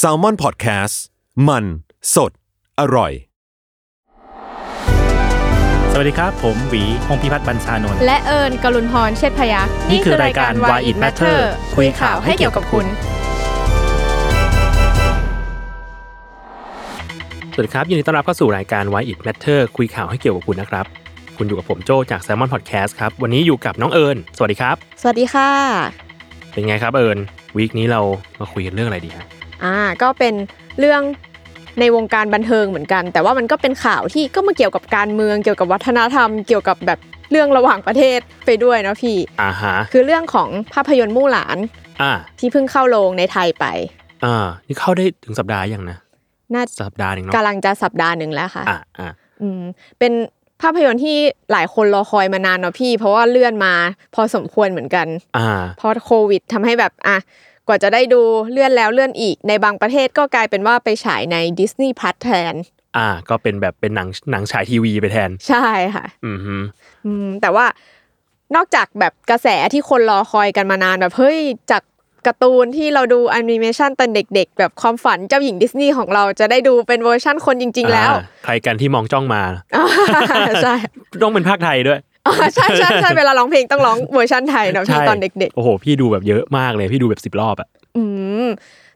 s a l ม o n PODCAST มัน สด อร่อย สวัสดีครับ ผมหวีพงพิพัฒน์บรรชานนท์และเอิญกลุนพรเชษฐพยักษ์นี่คือรายการ Why It Matter คุยข่าวให้เกี่ยวกับคุณ สวัสดีครับยินดีต้อนรับเข้าสู่รายการ Why It Matter คุยข่าวให้เกี่ยวกับคุณนะครับ คุณอยู่กับผมโจจาก Salmon Podcast ครับ วันนี้อยู่กับน้องเอิญสวัสดีครับ สวัสดีค่ะ เป็นไงครับเอิญ วีคนี้เรามาคุยกันเรื่องอะไรดีฮะอ่าก็เป็นเรื่องในวงการบันเทิงเหมือนกัน แต่ว่ามันก็เป็นข่าวที่ก็มาเกี่ยวกับการเมืองเกี่ยวกับวัฒนธรรม เกี่ยวกับแบบเรื่องระหว่างประเทศไปด้วยนะพี่อ่าฮะคือเรื่องของภาพยนตร์มู่หลานอ่าที่เพิ่งเข้าโรงในไทยไปอ่านี่เข้าได้ถึงสัปดาห์ยังนะน่าสัปดาห์หนึ่งเนาะกำลังจะสัปดาห์หนึ่งแล้วค่ะอ่าอ่าอืมเป็น ภาพยนตร์ที่หลายคนรอคอยมานานเนาะพี่ เพราะว่าเลื่อนมา พอสมควรเหมือนกันอ่าเพราะโควิดทำให้แบบอะกว่าจะได้ดูเลื่อนแล้วเลื่อนอีกในบางประเทศก็กลายเป็นว่าไปฉายใน Disney Plus แทนอ่า ก็เป็นแบบเป็นหนังหนังฉายทีวีไปแทน ใช่ค่ะ อืมฮึอืมแต่ว่านอกจากแบบกระแสที่คนรอคอยกันมานานแบบเฮ้ยจาก การ์ตูนที่เราดูแอนิเมชันตอนเด็ก ๆ แบบความฝันเจ้าหญิงดิสนีย์ของเราจะได้ดูเป็นเวอร์ชั่นคนจริง ๆ แล้วอ่าใครกันที่มองจ้องมาอ่าใช่ต้องเป็นภาคไทยด้วยอ่าใช่ใช่ใช่เวลาร้องเพลงต้องร้องเวอร์ชันไทยเนาะพี่ใช่ตอนเด็กๆโอ้โหพี่ดูแบบเยอะมากเลยพี่ดูแบบสิบรอบอะอืม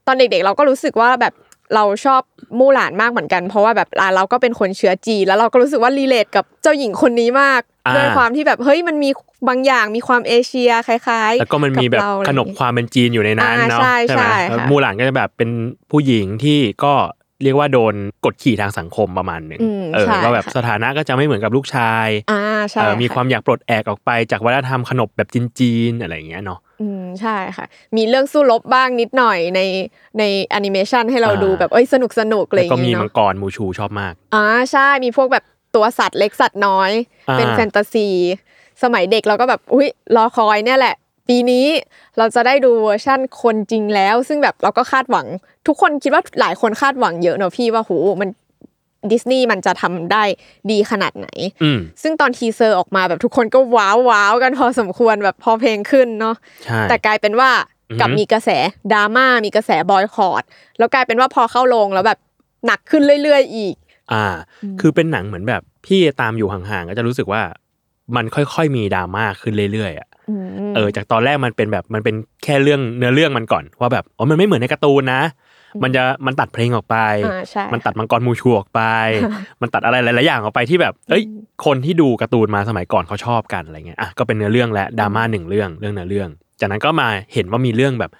ตอนเด็กๆเราก็รู้สึกว่าแบบ เราชอบมู่หลานมากเหมือนกัน เพราะว่าแบบอ่าเราก็เป็นคนเชื้อจีนแล้วเราก็รู้สึกว่ารีเลทกับเจ้าหญิงคนนี้มากอ่าด้วยความที่แบบเฮ้ยมันมีบางอย่างมีความเอเชียคล้ายๆ แล้วก็มันมีแบบบเราขนบความเป็นจีนอยู่ในนั้นอ่าเนาะใช่ไหมใช่แล้วค่ะมูหลานก็จะแบบเป็นผู้หญิงที่ก็ เรียกว่าโดนกดขี่ทางสังคมประมาณหนึ่งอืมเออใช่ก็แบบค่ะสถานะก็จะไม่เหมือนกับลูกชายอ่าใช่เออมีะความอยากปลดแอกออกไปจากวัฒนธรรมขนบแบบจีนๆอะไรอย่างเงี้ยเนาะอืมใช่ค่ะ มีเรื่องสู้รบบ้างนิดหน่อยในในแอนิเมชันให้เราอ่าดูแบบเอ้ยสนุกสนุกอะไรอแล้วย่างก็มีเงี้ยมังเนาะกรมูชูชอบมากอ่าใช่มีพวกแบบตัวสัตว์เล็กสัตว์น้อยอ่าเป็นแฟนตาซี สมัยเด็กเราก็แบบอุ้ยรอคอยเนี่ยแหละ ปีนี้เราจะได้ดูเวอร์ชั่นคนจริงแล้ว ซึ่งแบบเราก็คาดหวัง ทุกคนคิดว่าหลายคนคาดหวังเยอะเนอะพี่ว่าโหมันดิสนีย์มันจะทำได้ดีขนาดไหนอืมซึ่งตอน teaser ออกมาแบบทุกคนก็ wow wow กันพอสมควรแบบพอเพลงขึ้นเนาะใช่แต่กลายเป็นว่าอือฮึกลับมีกระแสดราม่ามีกระแสบอยคอตแล้วกลายเป็นว่าพอเข้าโรงแล้วแบบหนักขึ้นเรื่อย ๆ อีก อ่า คือเป็นหนังเหมือนแบบพี่ตามอยู่ห่างๆก็จะรู้สึกว่า มันค่อยๆมีดราม่าขึ้นเรื่อยๆอะอืม เออจากตอนแรกมันเป็นแบบมันเป็นแค่เรื่องเนื้อเรื่องมันก่อนว่าแบบอ๋อมันไม่เหมือนในการ์ตูนนะ มันจะมันตัดเพลงออกไปอ่าใช่มันตัดมังกรมูชูออกไป มันตัดอะไรหลายๆอย่างออกไปที่แบบ เอ้ย คนที่ดูการ์ตูนมาสมัยก่อนเขาชอบกันอะไรเงี้ยอะก็เป็นเนื้อเรื่องและดราม่าหนึ่งเรื่องเรื่องเนื้อเรื่อง จากนั้นก็มาเห็นว่ามีเรื่องแบบ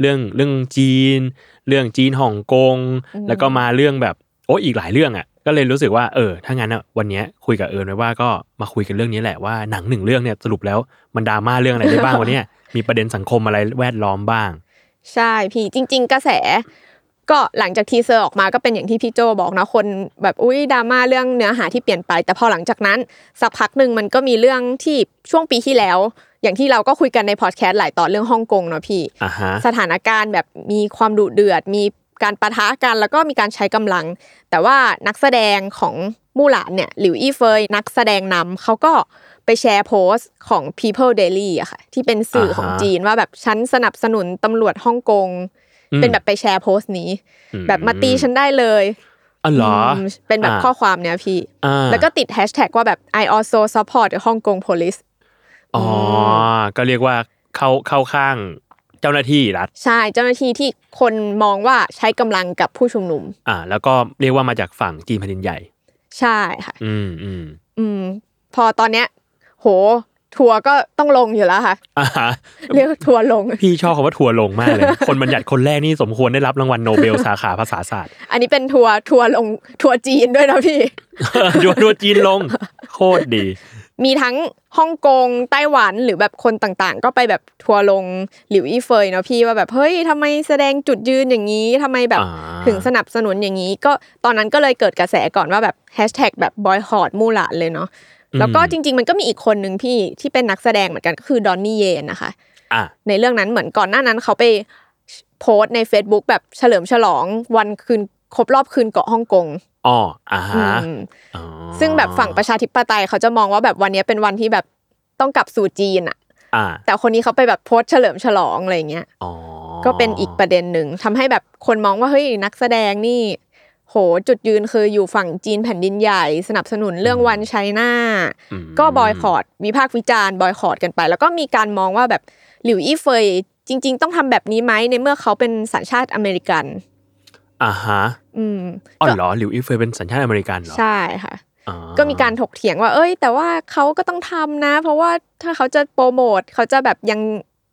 เรื่องเรื่องจีน เรื่องจีนฮ่องกง แล้วก็มาเรื่องแบบโอ้อีกหลายเรื่องอะ ก็เลยรู้สึกว่าเออถ้างั้นอะวันเนี้ยคุยกับเอิญไว้ว่าก็มาคุยกันเรื่องนี้แหละว่าหนังหนึ่งเรื่องเนี่ยสรุปแล้วมันดราม่าเรื่องอะไรได้บ้างวันเนี้ยมีประเด็นสังคมอะไรแวดล้อมบ้าง ใช่พี่จริง ๆ กระแส ก็หลังจากทีเซอร์ออกมาก็เป็นอย่างที่พี่โจบอกนะคนแบบอุ้ยดราม่าเรื่องเนื้อหาที่เปลี่ยนไป แต่พอหลังจากนั้นสักพักหนึ่งมันก็มีเรื่องที่ช่วงปีที่แล้ว อย่างที่เราก็คุยกันในพอดแคสต์หลายตอนเรื่องฮ่องกงเนาะพี่อ่าฮะสถานการณ์แบบมีความดุเดือดมี การปะทะกันแล้วก็มีการใช้กำลัง แต่ว่านักแสดงของมู่หลานเนี่ยหลิวอี้เฟยนักแสดงนำเขาก็ไปแชร์โพสต์ของ People Daily อะค่ะ ที่เป็นสื่อของอ่าฮะจีนว่าแบบฉันสนับสนุนตำรวจฮ่องกงอืมเป็นแบบไปแชร์โพสต์นี้อืมแบบมาตีฉันได้เลยอ๋อเหรอมเป็นแบบอ่าข้อความเนี้ยพี่อ่าแล้วก็ติดแฮชแท็กว่าแบบ I also support the Hong Kong police อ๋ออก็เรียกว่าเข้าเข้าข้าง เจ้าหน้าที่รัฐ ใช่เจ้าหน้าที่ที่คนมองว่าใช้กำลังกับผู้ชุมนุม อ่า แล้วก็เรียกว่ามาจากฝั่งจีนแผ่นดินใหญ่ ใช่ค่ะ อืมอืมอืมพอตอนเนี้ย โห ทัวร์ก็ต้องลงอยู่แล้วค่ะอ่าฮะเรียกว่าทัวร์ลง พี่ชอบคำว่าทัวร์ลงมากเลย คนบัญญัติคนแรกนี่สมควรได้รับรางวัลโนเบลสาขาภาษาศาสตร์ อันนี้เป็นทัวร์ทัวร์ลงทัวร์จีนด้วยนะพี่ทัวร์ทัวร์จีนลง โคตรดี มีทั้งฮ่องกงไต้หวันหรือแบบคนต่างๆ ก็ไปแบบทัวร์ลงหลิวอี้เฟยเนาะพี่ว่าแบบเฮ้ยทำไมแสดงจุดยืนอย่างนี้ทำไมแบบอ่าถึงสนับสนุนอย่างนี้ ก็ตอนนั้นก็เลยเกิดกระแสก่อนว่าแบบแฮชแท็กแบบบอยคอรดมู่หลานเลยเนาะแล้วก็จริง ๆ มันก็มีอีกคนหนึ่งพี่ที่เป็นนักแสดงเหมือนกันก็คือดอนนี่เยนนะคะอะในเรื่องนั้นเหมือนก่อนหน้านั้นเขาไปโพสต์ใน Facebook แบบเฉลิมฉลองวันคืนครบรอบคืนเกาะฮ่องกง อ๋ออ่าฮะอืมอ๋อซึ่งแบบฝั่งประชาธิปไตยเขาจะมองว่าแบบวันนี้เป็นวันที่แบบต้องกลับสู่จีนอะอ่าแต่คนนี้เขาไปแบบโพสต์เฉลิมฉลองอะไรเงี้ยอ๋อก็เป็นอีกประเด็นหนึ่งทำให้แบบคนมองว่าเฮ้ยนักแสดงนี่ โหจุดยืนคืออยู่ฝั่งจีนแผ่นดินใหญ่ สนับสนุนเรื่อง One China อืมก็บอยคอตวิพากษ์วิจารณ์บอยคอตกันไป แล้วก็มีการมองว่าแบบหลิวอี้เฟยจริง ๆ ต้องทำแบบนี้ไหมในเมื่อเขาเป็นสัญชาติอเมริกัน อ่าฮะอืมอ๋อก็เหรอหลิวอี้เฟยเป็นสัญชาติอเมริกันเหรอ ใช่ค่ะอ๋อก็มีการถกเถียงว่า เอ้ย แต่ว่าเขาก็ต้องทำนะ เพราะว่าถ้าเขาจะโปรโมทเขาจะแบบยัง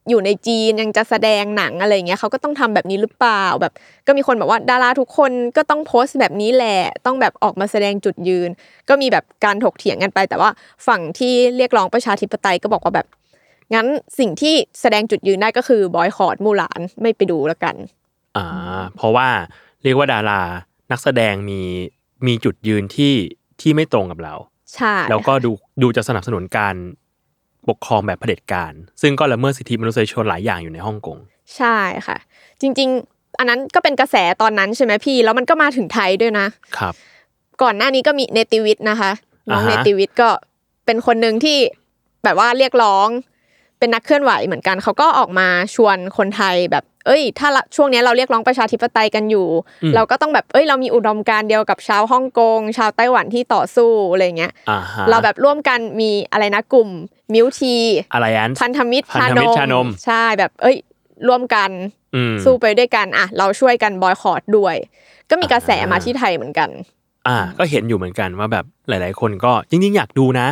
อยู่ในจีนยังจะแสดงหนังอะไรเงี้ยเขาก็ต้องทำแบบนี้หรือเปล่าแบบ ก็มีคนบอกว่าดาราทุกคนก็ต้องโพสต์แบบนี้แหละ ต้องแบบออกมาแสดงจุดยืน ก็มีแบบการถกเถียงกันไป แต่ว่าฝั่งที่เรียกร้องประชาธิปไตยก็บอกว่าแบบ งั้นสิ่งที่แสดงจุดยืนได้ก็คือบอยคอรดมูหลานไม่ไปดูแล้วกัน อ่า เพราะว่า เรียกว่าดารา นักแสดงมีมีจุดยืนที่ที่ไม่ตรงกับเราใช่แล้วก็ดูดูจะสนับสนุนการปกครองแบบเผด็จการ ซึ่งก็ละเมิดสิทธิมนุษยชนหลายอย่างอยู่ในฮ่องกงใช่ค่ะ จริง ๆ อันนั้นก็เป็นกระแสตอนนั้นใช่ไหมพี่ แล้วมันก็มาถึงไทยด้วยนะครับ ก่อนหน้านี้ก็มีเนติวิทย์นะคะน้องอ่าฮะเนติวิทย์ก็เป็นคนหนึ่งที่แบบว่าเรียกร้อง เป็นนักเคลื่อนไหวเหมือนกันเขาก็ออกมาชวนคนไทยแบบ เอ้ย ถ้าละช่วงนี้เราเรียกร้องประชาธิปไตยกันอยู่ เราก็ต้องแบบเอ้ยเรามีอุดมการณ์เดียวกับชาวฮ่องกงชาวไต้หวันที่ต่อสู้อะไรเงี้ยอ่าฮะเราแบบร่วมกันมีอะไรนะกลุ่มมิวทีอะไรอันพันธมิตรพันธมิตรชานมใช่แบบ เอ้ย ร่วมกันอืมสู้ไปด้วยกันอะเราช่วยกันบอยคอรดด้วย ก็มีกระแสมาที่ไทยเหมือนกัน อ่า ก็เห็นอยู่เหมือนกันว่าแบบหลาย ๆ คนก็จริง ๆ อยากดูนะ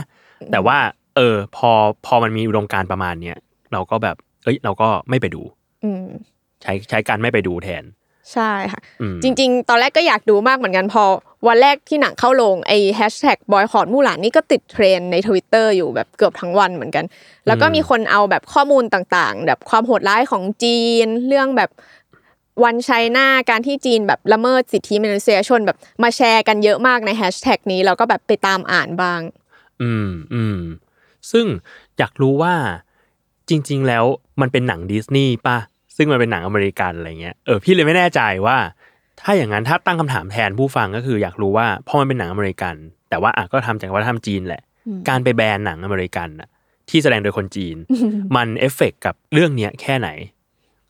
แต่ว่า เออ พอพอมันมีอุดมการณ์ประมาณเนี้ยเราก็แบบ เอ้ย เราก็ไม่ไปดู อืมใช้ใช้การไม่ไปดูแทน ใช่ค่ะอืมจริง ๆ ตอนแรกก็อยากดูมากเหมือนกันพอ วันแรกที่หนังเข้าลงไอ้แฮชแท็กบอยคอตมู่หลานนี่ก็ติดเทรนด์ในทวิตเตอร์อยู่แบบเกือบทั้งวันเหมือนกัน แล้วก็มีคนเอาแบบข้อมูลต่างๆ แบบความโหดร้ายของจีนเรื่องแบบ One China การที่จีนแบบละเมิดสิทธิมนุษยชนแบบมาแชร์กันเยอะมากในแฮชแท็กนี้แล้วก็แบบไปตามอ่านบ้าง อืมอืม ซึ่งอยากรู้ว่าจริง ๆ แล้วมันเป็นหนังดิสนีย์ป่ะ ซึ่งมันเป็นหนังอเมริกันอะไรเงี้ย เออพี่เลยไม่แน่ใจว่า ถ้าอย่างนั้นถ้าตั้งคำถามแทนผู้ฟังก็คืออยากรู้ว่าพอมันเป็นหนังอเมริกัน แต่ว่าอะก็ทำจากวัฒนธรรมจีนแหละ การไปแบนหนังอเมริกันน่ะที่แสดงโดยคนจีน มันเอฟเฟกต์กับเรื่องเนี้ยแค่ไหน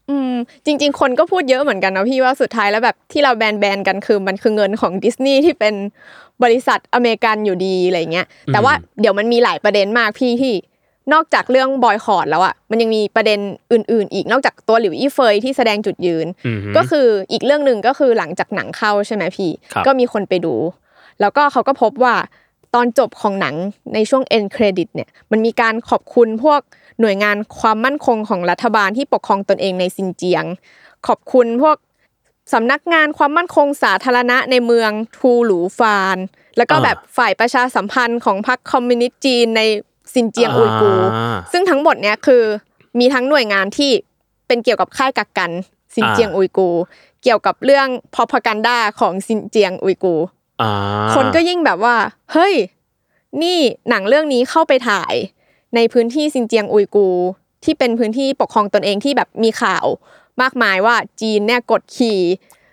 อืมจริง ๆ คนก็พูดเยอะเหมือนกันนะพี่ว่าสุดท้ายแล้วแบบที่เราแบนแบนๆกันคือมันคือเงินของดิสนีย์ที่เป็น บริษัทอเมริกันอยู่ดีอะไรเงี้ยแต่ว่าเดี๋ยวมันมีหลายประเด็นมากพี่ที่นอกจากเรื่องบอยคอรดแล้วอะมันยังมีประเด็นอื่น ๆ อีกนอกจากตัวหลิวอี้เฟยที่แสดงจุดยืนอือฮึก็คืออีกเรื่องหนึ่งก็คือหลังจากหนังเข้าใช่ไหมพี่ครับก็มีคนไปดู แล้วก็เขาก็พบว่าตอนจบของหนังในช่วง end credit เนี่ยมันมีการขอบคุณพวกหน่วยงานความมั่นคงของรัฐบาลที่ปกครองตนเองในซินเจียง ขอบคุณพวก สำนักงานความมั่นคงสาธารณะในเมืองทูหลูฟาน แล้วก็อ่าแบบฝ่ายประชาสัมพันธ์ของพรรคคอมมิวนิสต์จีนในซินเจียงอุยกูร์อ่าซึ่งทั้งหมดเนี้ยคือมีทั้งหน่วยงานที่เป็นเกี่ยวกับค่ายกักกันซินเจียงอ่าอุยกูร์เกี่ยวกับเรื่อง propaganda ของซินเจียงอุยกูร์อ่าคนก็ยิ่งแบบว่า เฮ้ย นี่หนังเรื่องนี้เข้าไปถ่ายในพื้นที่ซินเจียงอุยกูร์ที่เป็นพื้นที่ปกครองตนเองที่แบบมีข่าว มากมายว่าจีนเนี่ยกดขี่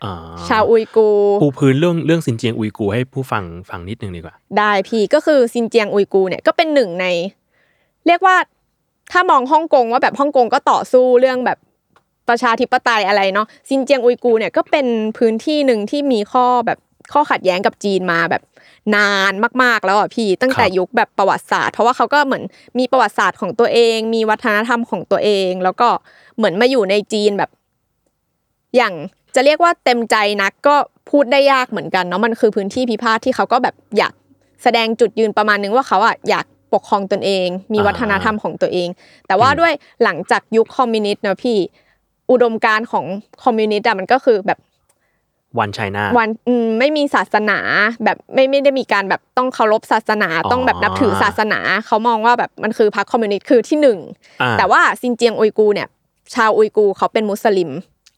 อ่าชาวอุยกูร์ปูพื้นเรื่องเรื่องซินเจียงอุยกูร์ให้ผู้ฟังฟังนิดนึงดีกว่า ได้พี่ก็คือซินเจียงอุยกูร์เนี่ยก็เป็นหนึ่งใน เรียกว่าถ้ามองฮ่องกงว่าแบบฮ่องกงก็ต่อสู้เรื่องแบบประชาธิปไตยอะไรเนาะซินเจียงอุยกูร์เนี่ยก็เป็นพื้นที่หนึ่งที่มีข้อแบบข้อขัดแย้งกับจีนมาแบบ นานมากๆแล้วอะพี่ตั้งแต่ครับยุคแบบประวัติศาสตร์ เพราะว่าเขาก็เหมือนมีประวัติศาสตร์ของตัวเอง มีวัฒนธรรมของตัวเอง แล้วก็เหมือนมาอยู่ในจีนแบบ อย่างจะเรียกว่าเต็มใจนักก็พูดได้ยากเหมือนกันเนาะมันคือพื้นที่พิพาทที่เขาก็แบบอยากแสดงจุดยืนประมาณนึงว่าเขาอะอยากปกครองตนเอง มีอ่าวัฒนธรรมของตัวเอง แต่ว่าด้วยหลังจากยุคคอมมิวนิสต์เนอะพี่อุดมการณ์ของคอมมิวนิสต์อะมันก็คือแบบ One China Oneอืมไม่มีศาสนาแบบไม่ไม่ได้มีการแบบต้องเคารพศาสนาอ๋อต้องแบบนับถือศาสนา เขามองว่าแบบมันคือพรรคคอมมิวนิสต์คือที่หนึ่งอ่าแต่ว่าซินเจียงอุยกูร์เนี่ย ชาวอุยกูร์เขาเป็นมุสลิม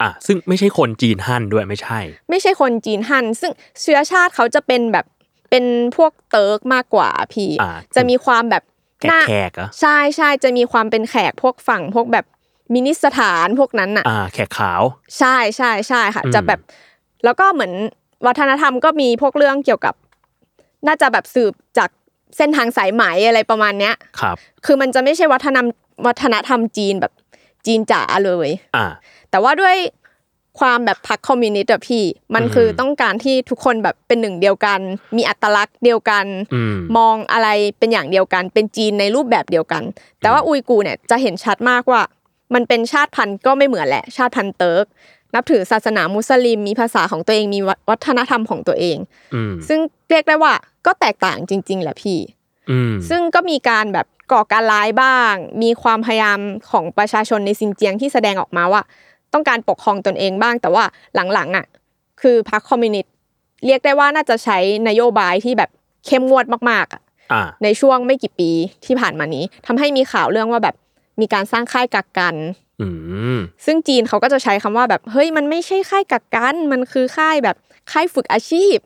อะซึ่งไม่ใช่คนจีนฮั่นด้วยไม่ใช่ ไม่ใช่คนจีนฮั่นซึ่งเชื้อชาติเขาจะเป็นแบบเป็นพวกเติร์กมากกว่าพี่อ่าจะมีความแบบแขกหน้าแขกเหรอใช่ใช่จะมีความเป็นแขกพวกฝั่งพวกแบบมินิสถานพวกนั้นน่ะอ่าแขกขาว ใช่ใช่ใช่ค่ะอืมจะแบบ แล้วก็เหมือนวัฒนธรรมก็มีพวกเรื่องเกี่ยวกับ น่าจะแบบสืบจากเส้นทางสายไหมอะไรประมาณเนี้ยครับ คือมันจะไม่ใช่วัฒนธรรมวัฒนธรรมจีนแบบจีนจ๋าเลยอ่าแต่ว่าด้วยความแบบพรรคคอมมิวนิสต์อะพี่ มันอืมคือต้องการที่ทุกคนแบบเป็นหนึ่งเดียวกัน มีอัตลักษณ์เดียวกันอืมมองอะไรเป็นอย่างเดียวกัน เป็นจีนในรูปแบบเดียวกัน แต่ว่าอุยกูร์เนี่ยจะเห็นชัดมากว่า มันเป็นชาติพันธุ์ก็ไม่เหมือนแหละ ชาติพันธุ์เติร์ก นับถือศาสนามุสลิม มีภาษาของตัวเองมีวัฒนธรรมของตัวเองอืมซึ่งเรียกได้ว่าก็แตกต่างจริง ๆ แหละพี่อืมซึ่งก็มีการแบบก่อการร้ายบ้าง มีความพยายามของประชาชนในซินเจียงที่แสดงออกมาว่า ต้องการปกครองตนเองบ้าง แต่ว่าหลังๆอะ คือพรรคคอมมิวนิสต์เรียกได้ว่าน่าจะใช้นโยบายที่แบบเข้มงวดมากๆอะอ่าในช่วงไม่กี่ปีที่ผ่านมานี้ทำให้มีข่าวเรื่องว่าแบบมีการสร้างค่ายกักกันอืม ซึ่งจีนเขาก็จะใช้คำว่าแบบเฮ้ยมันไม่ใช่ค่ายกักกัน มันคือค่ายแบบค่ายฝึกอาชีพ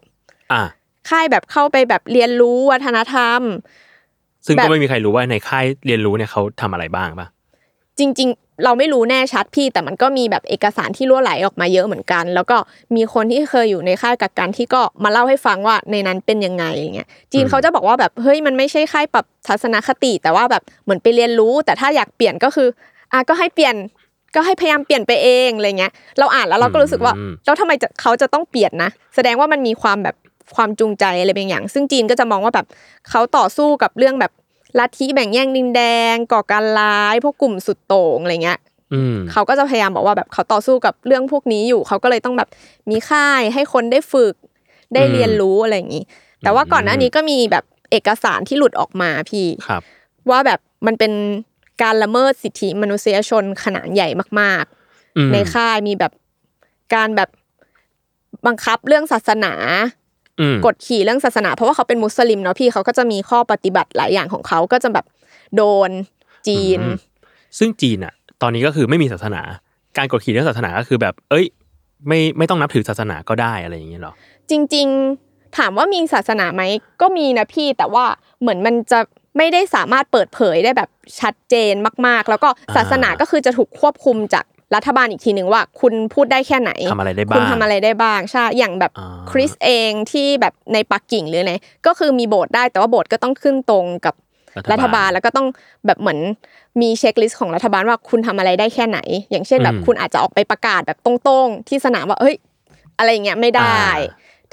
อ่าค่ายแบบเข้าไปแบบเรียนรู้วัฒนธรรม ซึ่งแบบก็ไม่มีใครรู้ว่าในค่ายเรียนรู้เนี่ยเขาทำอะไรบ้างป่ะจริง ๆ เราไม่รู้แน่ชัดพี่ แต่มันก็มีแบบเอกสารที่รั่วไหลออกมาเยอะเหมือนกัน แล้วก็มีคนที่เคยอยู่ในค่ายกักกันที่ก็มาเล่าให้ฟังว่าในนั้นเป็นยังไงอย่างเงี้ยจีนอืมเขาจะบอกว่าแบบเฮ้ยมันไม่ใช่ค่ายปรับทัศนคติ แต่ว่าแบบเหมือนไปเรียนรู้ แต่ถ้าอยากเปลี่ยนก็คือ อะก็ให้เปลี่ยนก็ให้พยายามเปลี่ยนไปเองอะไรเงี้ย เราอ่านแล้วเราก็รู้สึกว่าอืมแล้วทำไมจะเขาจะต้องเปลี่ยนนะ แสดงว่ามันมีความแบบความจูงใจอะไรบางอย่าง ซึ่งจีนก็จะมองว่าแบบเขาต่อสู้กับเรื่องแบบลัทธิแบ่งแยกดินแดง ก่อการร้ายพวกกลุ่มสุดโต่งอะไรเงี้ยอืมเขาก็จะพยายามบอกว่าแบบเขาต่อสู้กับเรื่องพวกนี้อยู่ เขาก็เลยต้องแบบมีค่ายให้คนได้ฝึกได้อืมเรียนรู้อะไรอย่างนี้ แต่ว่าก่อนหน้านี้ก็มีแบบเอกสารที่หลุดออกมาพี่ครับว่าแบบมันเป็น การละเมิดสิทธิมนุษยชนขนาดใหญ่มากอืมๆในค่ายมีแบบการแบบบังคับเรื่องศาสนาอืมกดขี่เรื่องศาสนา เพราะว่าเขาเป็นมุสลิมเนาะพี่เขาก็จะมีข้อปฏิบัติหลายอย่างของเขาก็จะแบบโดนจีนอืมซึ่งจีนอะตอนนี้ก็คือไม่มีศาสนา การกดขี่เรื่องศาสนาก็คือแบบ เอ้ย ไม่ไม่ต้องนับถือศาสนาก็ได้อะไรอย่างเงี้ยหรอจริง ๆ ถามว่ามีศาสนาไหมก็มีนะพี่แต่ว่าเหมือนมันจะ ไม่ได้สามารถเปิดเผยได้แบบชัดเจนมาก ๆ แล้วก็ศาสนาอ่าก็คือจะถูกควบคุมจากรัฐบาลอีกทีหนึ่งว่า คุณพูดได้แค่ไหนทำอะไรได้บ้างคุณทำอะไรได้บ้างใช่อย่างแบบอ่าคริสเองที่แบบในปักกิ่งหรือไงก็คือมีโบสถ์ได้แต่ว่าโบสถ์ก็ต้องขึ้นตรงกับรัฐบาลแล้วก็ต้องแบบเหมือนมี checklist ของรัฐบาลว่าคุณทำอะไรได้แค่ไหน อย่างเช่นแบบอืมคุณอาจจะออกไปประกาศแบบตรงๆ ที่สนามว่าเฮ้ยอะไรอย่างเงี้ยไม่ได้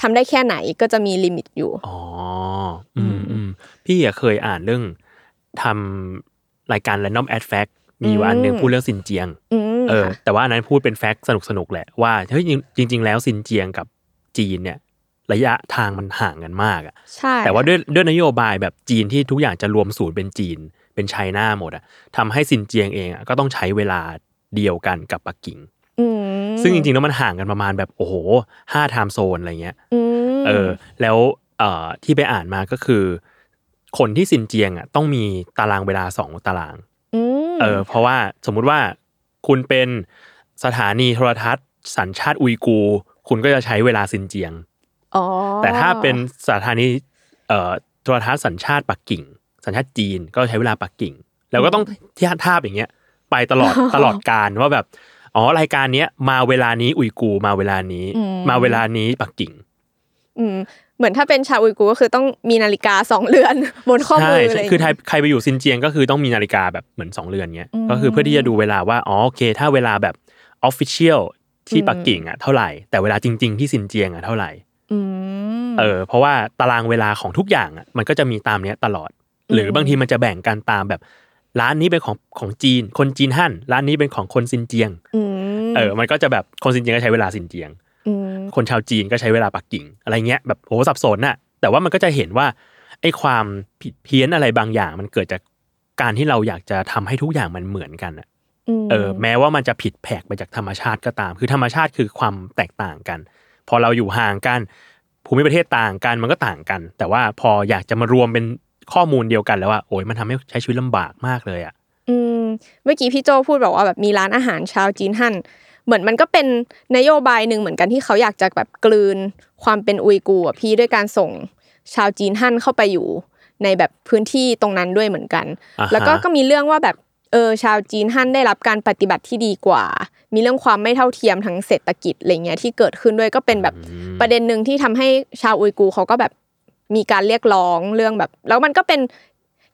อ่าทำได้แค่ไหนก็จะมี limit อยู่อ๋ออืมอืมพี่อะเคยอ่านเรื่องทำรายการ Random As Fact มีอยู่อันหนึ่งอืมพูดเรื่องซินเจียงอืมเออค่ะแต่ว่าอันนั้นพูดเป็น fact สนุกสนุกๆแหละว่าเฮ้ยจริง ๆ แล้วซินเจียงกับจีนเนี่ย ระยะทางมันห่างกันมากอะใช่แต่ว่าด้วยด้วยนโยบายแบบจีนที่ทุกอย่างจะรวมศูนย์เป็นจีน เป็น China หมดอะทำให้ซินเจียงเองอะก็ต้องใช้เวลาเดียวกันกับปักกิ่งอืม ซึ่งจริงๆแล้วมันห่างกันประมาณแบบโอ้โหห้า time zone อะไรเงี้ยอืมเออแล้วเอ่อที่ไปอ่านมาก็คือ คนที่ซินเจียงอะต้องมีตารางเวลาสองตารางมเออเพราะว่าสมมุติว่าคุณเป็นสถานีโทรทัศน์ สัญชาติอุยกูร์คุณก็จะใช้เวลาซินเจียงอ๋อแต่ถ้าเป็นสถานีเอ่อโทรทัศน์สัญชาติปักกิ่ง สัญชาติจีนก็ใช้เวลาปักกิ่ง แล้วก็ต้องที่ทาบอย่างเงี้ย ไปตลอดตลอดการว่าแบบ อ๋อรายการเนี้ยมาเวลานี้อุยกูร์มาเวลานี้ มาเวลานี้ปักกิ่ง อืมเหมือนถ้าเป็นชาวอุยกูร์ก็คือต้องมีนาฬิกาสองเรือนบนข้อมือใช่ใช่เลยคือใครใครไปอยู่ซินเจียงก็คือต้องมีนาฬิกาแบบเหมือนสองเรือนเงี้ยก็คือเพื่อที่จะดูเวลาว่าอ๋อโอเค ถ้าเวลาแบบ official ที่ปักกิ่งอะเท่าไหร่แต่เวลาจริง ๆ ที่ซินเจียงอะเท่าไหร่อืมเออเพราะว่าตารางเวลาของทุกอย่างอะมันก็จะมีตามเนี้ยตลอด หรือมบางทีมันจะแบ่งกันตามแบบ ร้านนี้เป็นของของจีน คนจีนฮั่น ร้านนี้เป็นของคนซินเจียงอืมเออ มันก็จะแบบคนซินเจียงก็ใช้เวลาซินเจียงอืมคนชาวจีนก็ใช้เวลาปักกิ่ง อะไรเงี้ยแบบโหสับสนน่ะ แต่ว่ามันก็จะเห็นว่าไอ้ความผิดเพี้ยนอะไรบางอย่าง มันเกิดจากการที่เราอยากจะทำให้ทุกอย่างมันเหมือนกันอะมเออ แม้ว่ามันจะผิดแผกไปจากธรรมชาติก็ตาม คือธรรมชาติคือความแตกต่างกัน พอเราอยู่ห่างกันภูมิประเทศต่างกันมันก็ต่างกัน แต่ว่าพออยากจะมารวมเป็น ข้อมูลเดียวกันแล้วว่าโอ้ยมันทำให้ใช้ชีวิตลำบากมากเลยอะอืมเมื่อกี้พี่โจพูดบอกว่าแบบมีร้านอาหารชาวจีนฮั่นเหมือนมันก็เป็นนโยบายหนึ่งเหมือนกันที่เขาอยากจะแบบกลืนความเป็นอุยกูร์อะพี่ด้วยการส่งชาวจีนฮั่นเข้าไปอยู่ในแบบพื้นที่ตรงนั้นด้วยเหมือนกันอ่าฮะแล้วก็ก็มีเรื่องว่าแบบเออชาวจีนฮั่นได้รับการปฏิบัติที่ดีกว่า มีเรื่องความไม่เท่าเทียมทางเศรษฐกิจอะไรเงี้ยที่เกิดขึ้นด้วยก็เป็นแบบอืมประเด็นหนึ่งที่ทำให้ชาวอุยกูร์เขาก็แบบ มีการเรียกร้องเรื่องแบบ แล้วมันก็เป็น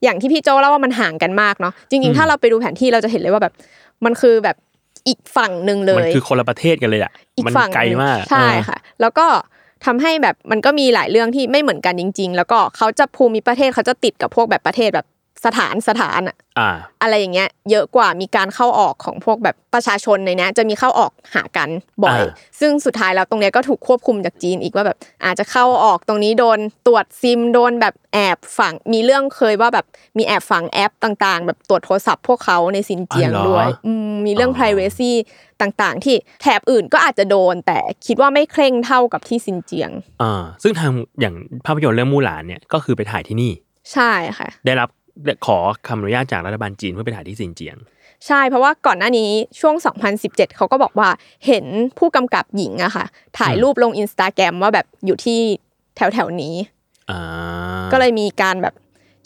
อย่างที่พี่โจเล่าว่ามันห่างกันมากเนาะจอืริงมๆถ้าเราไปดูแผนที่เราจะเห็นเลยว่าแบบ มันคือแบบอีกฝั่งหนึ่งเลมันยคือคนละประเทศกันเลยอะอีกมันฝั่งไกลหนึ่งมากใช่เออค่ะ แล้วก็ทำให้แบบมันก็มีหลายเรื่องที่ไม่เหมือนกันจริง ๆ แล้วก็เขาจะภูมิประเทศเขาจะติดกับพวกแบบประเทศแบบ สถานสถานอะอ่าอะไรอย่างเงี้ย เยอะกว่ามีการเข้าออกของพวกแบบประชาชนในเนี้ยจะมีเข้าออกหากันบ่อยอ่าซึ่งสุดท้ายแล้วตรงเนี้ยก็ถูกควบคุมจากจีนอีกว่าแบบ อาจจะเข้าออกตรงนี้โดนตรวจซิมโดนแบบแอบฝังมีเรื่องเคยว่าแบบมีแอบฝังแอปต่างๆ แบบตรวจโทรศัพท์พวกเขาในซินเจียงอ๋อเหรอด้วยอืมมีเรื่องอ๋อ privacy ต่างๆ ที่แถบอื่นก็อาจจะโดน แต่คิดว่าไม่เคร่งเท่ากับที่ซินเจียงอ่าซึ่งทางอย่างภาพยนตร์เรื่องมู่หลานเนี่ยก็คือไปถ่ายที่นี่ใช่ค่ะ ได้รับ ขอคำอนุญาตจากรัฐบาลจีนเพื่อไปถ่ายที่ซินเจียง ใช่เพราะว่าก่อนหน้านี้ช่วง 2017 เขาก็บอกว่าเห็นผู้กำกับหญิงอะค่ะ ถ่ายอืมรูปลงอินสตาแกรมว่าแบบอยู่ที่แถวแถวๆนี้อ่าก็เลยมีการแบบ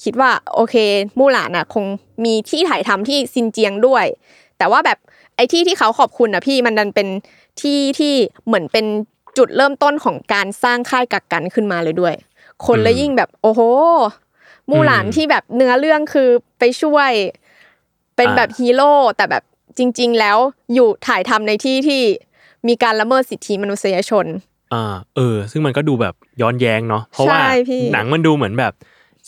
คิดว่าโอเคมู่หลานอะคงมีที่ถ่ายทำที่ซินเจียงด้วย แต่ว่าแบบไอ้ที่ที่เขาขอบคุณอะพี่มันดันเป็นที่ที่เหมือนเป็นจุดเริ่มต้นของการสร้างค่ายกักกันขึ้นมาเลยด้วย คนเลยยิ่งแบบโอ้โห มู่หลานที่แบบเนื้อเรื่องคือไปช่วย เป็นแบบฮีโร่แต่แบบจริง ๆ แล้วอยู่ถ่ายทำในที่ที่มีการละเมิดสิทธิมนุษยชนอ่าเออ ซึ่งมันก็ดูแบบย้อนแย้งเนาะเพราะว่าใช่พี่หนังมันดูเหมือนแบบ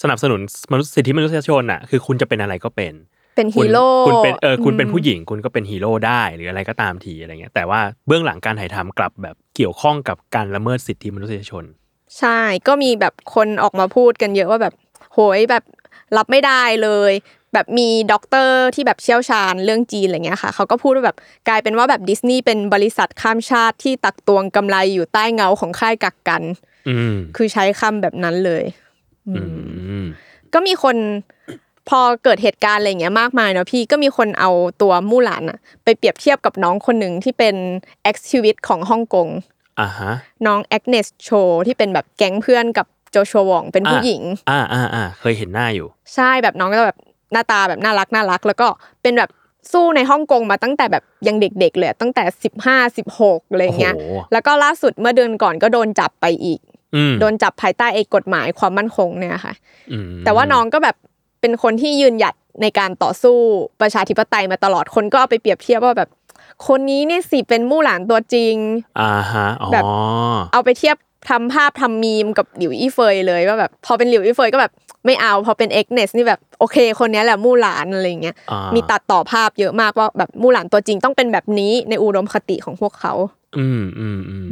สนับสนุนมนุษยสิทธิมนุษยชนอะคือคุณจะเป็นอะไรก็เป็นเป็นคุณฮีโร่คุณเป็นเออคุณเป็นมผู้หญิงคุณก็เป็นฮีโร่ได้หรืออะไรก็ตามทีอะไรเงี้ยแต่ว่าเบื้องหลังการถ่ายทำกลับแบบเกี่ยวข้องกับการละเมิดสิทธิมนุษยชน ใช่ก็มีแบบคนออกมาพูดกันเยอะว่าแบบ โหยแบบรับไม่ได้เลย แบบมีด็อกเตอร์ที่แบบเชี่ยวชาญเรื่องจีนอะไรเงี้ยค่ะเขาก็พูดว่าแบบกลายเป็นว่าแบบดิสนีย์เป็นบริษัทข้ามชาติที่ตักตวงกำไรอยู่ใต้เงาของค่ายกักกันอืมคือใช้คำแบบนั้นเลยอืมก็มีคนพอเกิดเหตุการณ์อะไรอย่างเงี้ยมากมายเนาะพี่ก็มีคนเอาตัวมู่หลานอะไปเปรียบเทียบกับน้องคนหนึ่งที่เป็นแอ็กซิวิตของฮ่องกงอ่าฮะน้องแอกเนสโชที่เป็นแบบแก๊งเพื่อนกับ โจชัววองเป็นผู้หญิง อ่าอ่าอ่าเคยเห็นหน้าอยู่ ใช่แบบน้องก็จะแบบหน้าตาแบบน่ารักน่ารัก แล้วก็เป็นแบบสู้ในฮ่องกงมาตั้งแต่แบบยังเด็ก ๆ เลยอะตั้งแต่สิบห้าสิบหกอะไรอย่างเงี้ยโอ้โหแล้วก็ล่าสุดเมื่อเดือนก่อนก็โดนจับไปอีกอืมโดนจับภายใต้ไอ้กฎหมายความมั่นคงเนี่ยค่ะอืมแต่ว่าน้องก็แบบเป็นคนที่ยืนหยัดในการต่อสู้ประชาธิปไตยมาตลอดคนก็เอาไปเปรียบเทียบว่าแบบ คนนี้เนี่ยสิเป็นมู่หลานตัวจริงอ่าฮะอ๋อแบบเอาไปเทียบ ทำภาพทำมีมกับหลิวอี้เฟยเลยว่าแบบพอเป็นหลิวอี้เฟยก็แบบไม่เอาพอเป็น Agnes นี่แบบโอเคคนนี้แหละมู่หลานอะไรอย่างเงี้ยอ่ามีตัดต่อภาพเยอะมากว่าแบบมู่หลานตัวจริงต้องเป็นแบบนี้ในอุดมคติของพวกเขา อืมอืมอืม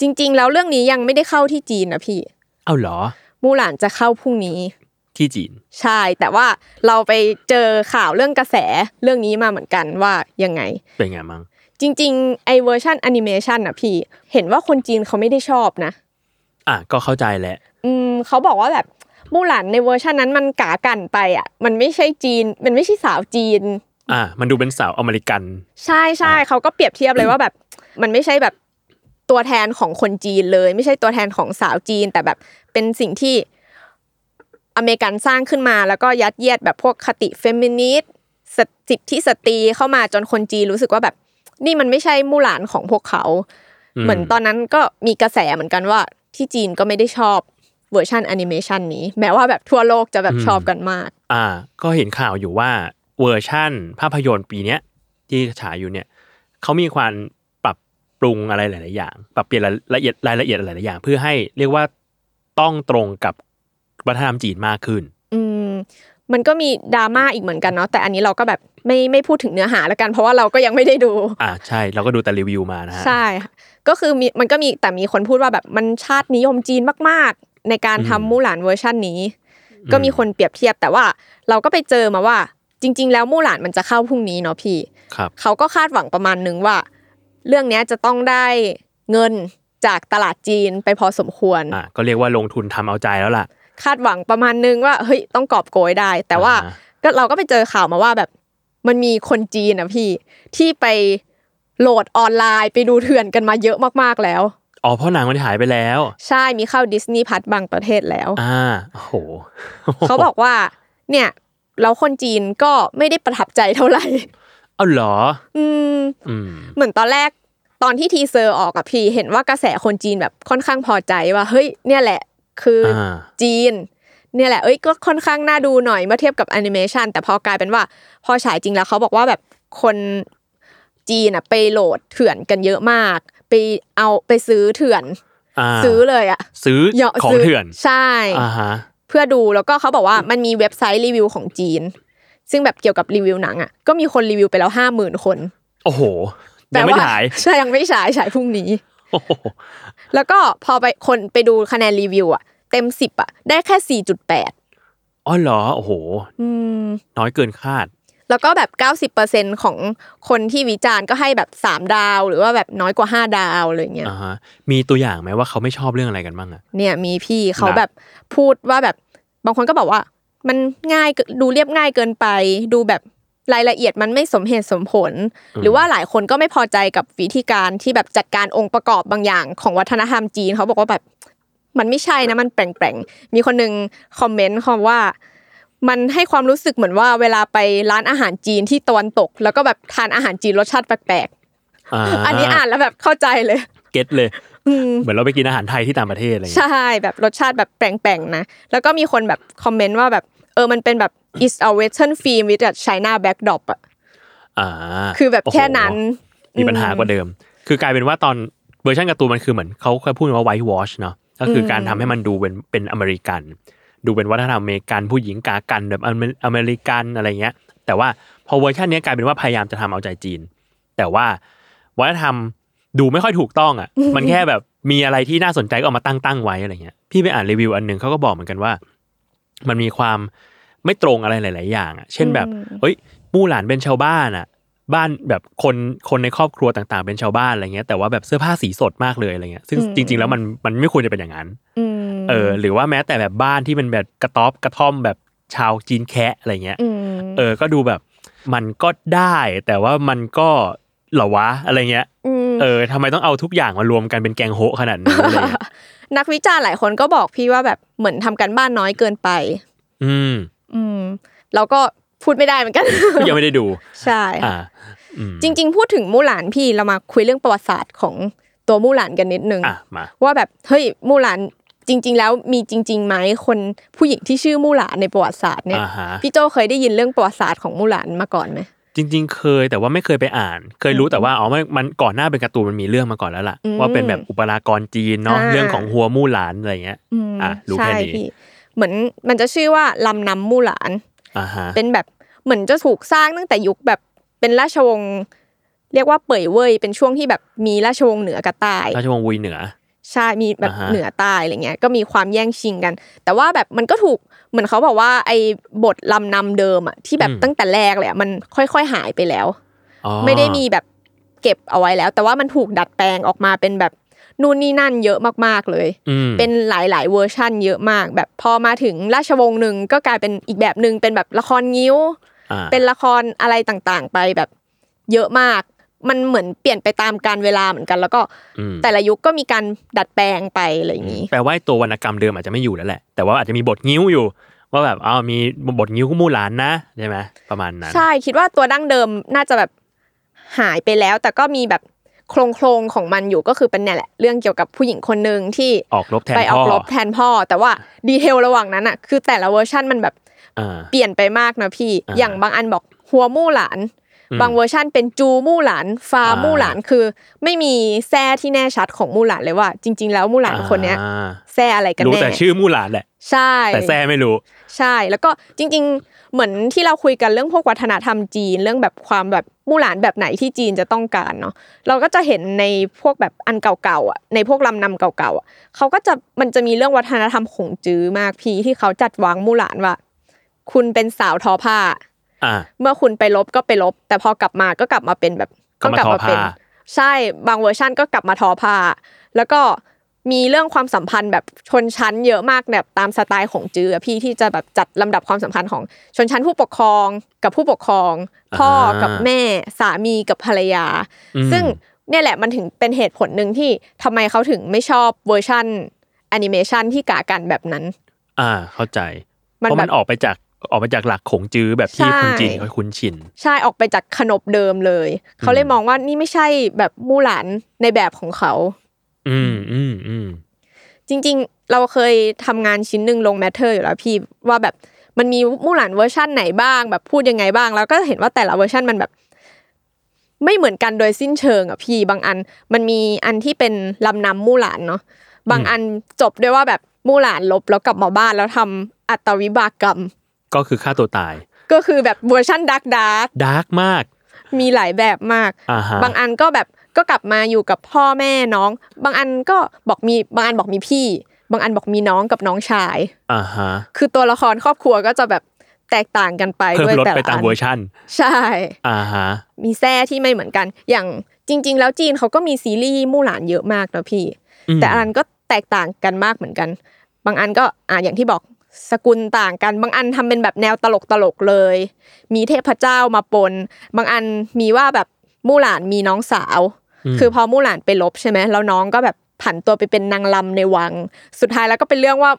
จริง ๆ แล้วเรื่องนี้ยังไม่ได้เข้าที่จีนนะพี่ เอาเหรอ มู่หลานจะเข้าพรุ่งนี้ ที่จีน ใช่ แต่ว่าเราไปเจอข่าวเรื่องกระแสเรื่องนี้มาเหมือนกันว่ายังไง เป็นไงมั่ง จริงๆไอเวอร์ชันแอนิเมชันอะพี่ เห็นว่าคนจีนเขาไม่ได้ชอบนะ อะก็เข้าใจแหละ อืมเขาบอกว่าแบบมู่หลานในเวอร์ชันนั้นมันก๋ากั่นไปอะ มันไม่ใช่จีน มันไม่ใช่สาวจีน อะมันดูเป็นสาวอเมริกัน ใช่ใช่อ่าเขาก็เปรียบเทียบเลยว่าแบบ มันไม่ใช่แบบตัวแทนของคนจีนเลย ไม่ใช่ตัวแทนของสาวจีน แต่แบบเป็นสิ่งที่อเมริกันสร้างขึ้นมาแล้วก็ยัดเยียดแบบพวกคติเฟมินิสต์สิทธิสตรีเข้ามาจนคนจีนรู้สึกว่าแบบ นี่มันไม่ใช่มู่หลานของพวกเขาอืมเหมือนตอนนั้นก็มีกระแสเหมือนกันว่า ที่จีนก็ไม่ได้ชอบเวอร์ชันแอนิเมชันนี้ แม้ว่าแบบทั่วโลกจะแบบชอบกันมาก อ่า ก็เห็นข่าวอยู่ว่าเวอร์ชั่นภาพยนตร์ปีเนี้ยที่ฉายอยู่เนี่ยเขามีความปรับปรุงอะไรหลาย ๆ อย่าง ปรับเปลี่ยนรายละเอียดรายละเอียดหลาย ๆ อย่าง เพื่อให้เรียกว่าต้องตรงกับวัฒนธรรมจีนมากขึ้นอื มมันก็มีดราม่าอีกเหมือนกันเนาะแต่อันนี้เราก็แบบไม่ไม่พูดถึงเนื้อหาแล้วกัน เพราะว่าเราก็ยังไม่ได้ดู อ่าใช่ เราก็ดูแต่รีวิวมานะฮะใช่ค่ะก็คือมีมันก็มีแต่มีคนพูดว่าแบบมันชาตินิยมจีนมาก ๆ ในการอืมทำมู่หลานเวอร์ชันนี้ ก็มีคนเปรียบเทียบแต่ว่าเราก็ไปเจอมาว่า จริง ๆ แล้วมู่หลานมันจะเข้าพรุ่งนี้เนาะพี่ครับเขาก็คาดหวังประมาณนึงว่า เรื่องเนี้ยจะต้องได้เงินจากตลาดจีนไปพอสมควรอ่าก็เรียกว่าลงทุนทำเอาใจแล้วล่ะ คาดหวังประมาณนึงว่าเฮ้ยต้องกอบโกยได้ แต่ว่าอ่าฮะก็เราก็ไปเจอข่าวมาว่าแบบมันมีคนจีนอะพี่ที่ไปโหลดออนไลน์ไปดูเถื่อนกันมาเยอะมากๆแล้วอ๋อเพราะหนังมันหายไปแล้ว ใช่มีเข้าดิสนีย์พัทบางประเทศแล้ว อ่าโอ้โหเขาบอกว่า เนี่ยแล้วคนจีนก็ไม่ได้ประทับใจเท่าไหร่เอาเหรอ อืมอืมเหมือนตอนแรกตอนที่ทีเซอร์ออกอะพี่ เห็นว่ากระแสคนจีนแบบค่อนข้างพอใจว่าเฮ้ยเนี่ยแหละ คืออาจีนเนี่ยแหละ เอ้ย ก็ค่อนข้างน่าดูหน่อยเมื่อเทียบกับแอนิเมชันแต่พอกลายเป็นว่า พอฉายจริงแล้วเขาบอกว่าแบบคนจีนอะไปโหลดเถื่อนกันเยอะมาก ไปเอาไปซื้อเถื่อนอ่าซื้อเลยอะซื้อเหยาะของซื้เถื่อน ใช่อ่าฮะเพื่อดูแล้วก็เขาบอกว่ามันมีเว็บไซต์รีวิวของจีน ซึ่งแบบเกี่ยวกับรีวิวหนังอะ ก็มีคนรีวิวไปแล้วห้าหมื่นคน โอ้โหแต่ยังไม่ว่าฉาย ใช่ยังไม่ฉายฉายพรุ่งนี้โอ้โห แล้วก็พอไปคนไปดูคะแนนรีวิวอะเต็มสิบอะได้แค่สี่จุดแปดอ๋อเหรอโอ้โหอืมน้อยเกินคาด แล้วก็แบบเก้าสิบเปอร์เซ็นของคนที่วิจารณ์ก็ให้แบบสามดาว หรือว่าแบบน้อยกว่าห้าดาวอะไรเงี้ยอ่าฮะมีตัวอย่างไหมว่าเขาไม่ชอบเรื่องอะไรกันบ้างอะเนี่ยมีพี่เขานะแบบพูดว่าแบบบางคนก็บอกว่า มันง่ายเกินดูเรียบง่ายเกินไป ดูแบบ รายละเอียดมันไม่สมเหตุสมผล หรือว่าหลายคนก็ไม่พอใจกับวิธีการที่แบบจัดการองค์ประกอบบางอย่างของวัฒนธรรมจีนเขาบอกว่าแบบมันไม่ใช่นะมันแปลงๆมีคนหนึงคอมเมนต์คำว่า มันให้ความรู้สึกเหมือนว่าเวลาไปร้านอาหารจีนที่ตะวันตก แล้วก็แบบทานอาหารจีนรสชาติแปลกอ่าๆอันนี้อ่านแล้วแบบเข้าใจเลย เก็ตเลยอืมเหมือนเราไปกินอาหารไทยที่ต่างประเทศอะไรอย่างใช่เงี้ยแบบรสชาติแบบแปลงๆนะแล้วก็มีคนแบบคอมเมนต์ว่าแบบ เออมันเป็นแบบ is a western film with a China backdrop อะอ่าคือแบบโโหแค่นั้นมีปัญหากว่าเดิม คือกลายเป็นว่าตอนเวอร์ชันการ์ตูนมันคือเหมือนเขาเคยพูดว่า whitewash เนาะก็คือการทำให้มันดูเป็นเป็นอเมริกัน ดูเป็นวัฒนธรรมอเมริกันผู้หญิงก๋ากั่นแบบอเมอเมริกันอะไรเงี้ย แต่ว่าพอเวอร์ชันเนี้ยกลายเป็นว่าพยายามจะทำเอาใจจีน แต่ว่าวัฒนธรรมดูไม่ค่อยถูกต้องอะ มันแค่แบบมีอะไรที่น่าสนใจก็เอามาตั้งตั้งๆไว้อะไรเงี้ย พี่ไปอ่านรีวิวอันหนึ่งเขาก็บอกเหมือนกันว่า มันมีความไม่ตรงอะไรหลาย ๆ อย่างอะ เช่นแบบเฮ้ยมู่หลานเป็นชาวบ้านอะ บ้านแบบคนคนในครอบครัวต่างๆ เป็นชาวบ้านอะไรเงี้ยแต่ว่าแบบเสื้อผ้าสีสดมากเลยอะไรเงี้ยซึ่งอืมจริง ๆ แล้วมันมันไม่ควรจะเป็นอย่างนั้นอืมเออ หรือว่าแม้แต่แบบบ้านที่เป็นแบบกระต๊อบกระท่อมแบบชาวจีนแคะอะไรเงี้ยอืมเออ ก็ดูแบบมันก็ได้ แต่ว่ามันก็เหรอวะอะไรเงี้ยมเออทำไมต้องเอาทุกอย่างมารวมกันเป็นแกงโฮะขนาดนี้อะไรเงี้ย นักวิจารณ์หลายคนก็บอกพี่ว่าแบบเหมือนทำกันบ้านน้อยเกินไป อืม อืมเราก็พูดไม่ได้เหมือนกันก็ยังไม่ได้ดูใช่อ่าค่ะอืมจริง ๆ พูดถึงมู่หลานพี่เรามาคุยเรื่องประวัติศาสตร์ของตัวมู่หลานกันนิดนึงอะมาว่าแบบเฮ้ยมู่หลานจริง ๆ แล้วมีจริงๆไหมคนผู้หญิงที่ชื่อมู่หลานในประวัติศาสตร์เนี่ยอ่าฮะพี่โจเคยได้ยินเรื่องประวัติศาสตร์ของมู่หลานมาก่อนไหม จริง ๆ เคยแต่ว่าไม่เคยไปอ่าน เคยรู้แต่ว่าอ๋อมันมันก่อนหน้าเป็นการ์ตูนมันมีเรื่องมาก่อนแล้วล่ะอืมว่าเป็นแบบอุปรากรจีนเนาะอ่าเรื่องของหัวมู่หลานอะไรเงี้ยมอะรู้ใช่แค่นี้พี่เหมือนมันจะชื่อว่าลำนำมู่หลานอ่าฮะเป็นแบบเหมือนจะถูกสร้างตั้งแต่ยุคแบบเป็นราชวงศ์เรียกว่าเป่ยเว่ยเป็นช่วงที่แบบมีราชวงศ์เหนือกับใต้ราชวงศ์วุยเหนือใช่มีแบบอ่าฮะเหนือใต้อะไรเงี้ยก็มีความแย่งชิงกัน แต่ว่าแบบมันก็ถูก เหมือนเขาบอกว่าไอ้บทลำนำเดิมอะที่แบบตั้งแต่แรกเลยอะมันค่อยๆหายไปแล้วอ๋อไม่ได้มีแบบเก็บเอาไว้แล้ว แต่ว่ามันถูกดัดแปลงออกมาเป็นแบบนู่นนี่นั่นเยอะมากๆเลยอืมเป็นหลายๆเวอร์ชั่นเยอะมาก แบบพอมาถึงราชวงศ์หนึ่งก็กลายเป็นอีกแบบหนึ่งเป็นแบบละครงิ้วอ่าเป็นละครอะไรต่างๆ ไปแบบเยอะมาก มันเหมือนเปลี่ยนไปตามกาลเวลาเหมือนกัน แล้วก็อืมแต่ละยุคก็มีการดัดแปลงไปอะไรอย่างนี้แปลว่าไอ้ตัววรรณกรรมเดิมอาจจะไม่อยู่แล้วแหละ แต่ว่าอาจจะมีบทงิ้วอยู่ ว่าแบบอ๋อมีบทงิ้วมู่หลานนะใช่ไหมประมาณนั้น ใช่คิดว่าตัวดั้งเดิมน่าจะแบบหายไปแล้ว แต่ก็มีแบบโครงโครงๆของมันอยู่ก็คือเป็นเนี่ยแหละ เรื่องเกี่ยวกับผู้หญิงคนหนึ่งที่ออกรบแทนไปอพ่ออกรบแทนพ่อ แต่ว่า detail ระหว่างนั้นอะคือแต่ละเวอร์ชันมันแบบอ่าเปลี่ยนไปมากนะพี่อ่าอย่างบางอันบอกหัวมู่หลานอืม บางเวอร์ชันเป็นจูมู่หลานฟาอ่ามู่หลานคือ ไม่มีแซ่ที่แน่ชัดของมู่หลานเลยว่า จริง ๆ แล้วมู่หลานคนเนี้ยอ่าแซ่อะไรกันรู้แน่แต่ชื่อมู่หลานแหละใช่ แต่แซ่ไม่รู้ ใช่แล้วก็จริง ๆ เหมือนที่เราคุยกันเรื่องพวกวัฒนธรรมจีนเรื่องแบบความแบบมู่หลานแบบไหนที่จีนจะต้องการเนาะเราก็จะเห็นในพวกแบบอันเก่าๆอะในพวกลำนำเก่าๆอะเขาก็จะมันจะมีเรื่องวัฒนธรรมขงจื้อมากพี่ที่เขาจัดวางมู่หลานว่า คุณเป็นสาวทอผ้าอ่า เมื่อคุณไปลบก็ไปลบ แต่พอกลับมาก็กลับมาเป็นแบบก็มาทอผ้าใช่บางเวอร์ชันก็กลับมาทอผ้าแล้วก็มีเรื่องความสัมพันธ์แบบชนชั้นเยอะมากแบบตามสไตล์ของจื้ออะพี่ที่จะแบบจัดลำดับความสัมพันธ์ของชนชั้นผู้ปกครองกับผู้ปกครอง พ่อกับแม่สามีกับภรรยาอืมซึ่งเนี่ยแหละมันถึงเป็นเหตุผลหนึ่งที่ทำไมเขาถึงไม่ชอบเวอร์ชันแอนิเมชันที่ก๋ากั่นแบบนั้น อ่าเข้าใจมันเพราะมันแบบออกไปจาก ออกไปจากหลักของจื้อแบบที่ใช่คนจีนเขาคุ้นชิน ใช่ออกไปจากขนบเดิมเลย เขาเลยมองว่านี่ไม่ใช่แบบมู่หลานในแบบของเขา อืมอืมอืมจริง ๆ เราเคยทำงานชิ้นหนึ่งลง Matter อยู่แล้วพี่ว่าแบบมันมีมู่หลานเวอร์ชั่นไหนบ้าง แบบพูดยังไงบ้าง แล้วก็เห็นว่าแต่ละเวอร์ชันมันแบบ ไม่เหมือนกันโดยสิ้นเชิงอะพี่ บางอันมันมีอันที่เป็นลำนำมู่หลานเนาะบางอันจบด้วยว่าแบบมู่หลานรบแล้วกลับมาบ้านแล้วทำอัตวินิบาตกรรม ก็คือฆ่าตัวตาย ก็คือแบบเวอร์ชัน dark dark dark มาก มีหลายแบบมากอ่าฮะบางอันก็แบบก็กลับมาอยู่กับพ่อแม่น้อง บางอันก็บอกมีบางอันบอกมีพี่ บางอันบอกมีน้องกับน้องชายอ่าฮะคือตัวละครครอบครัวก็จะแบบแตกต่างกันไปเพิ่มด้วยลดแต่ไปละตามอันเวอร์ชันใช่อ่าฮะมีแท้ที่ไม่เหมือนกัน อย่างจริง ๆ แล้วจีนเขาก็มีซีรีส์มู่หลานเยอะมากนะพี่อืมแต่อันก็แตกต่างกันมากเหมือนกัน บางอันก็อ่าอย่างที่บอก สกุลต่างกันบางอันทำเป็นแบบแนวตลกตลกๆเลย มีเทพเจ้ามาปน บางอันมีว่าแบบมู่หลานมีน้องสาว คือพอมู่หลานไปลบใช่ไหมแล้วน้องก็แบบผันตัวไปเป็นนางลำในวัง สุดท้ายแล้วก็เป็นเรื่องว่า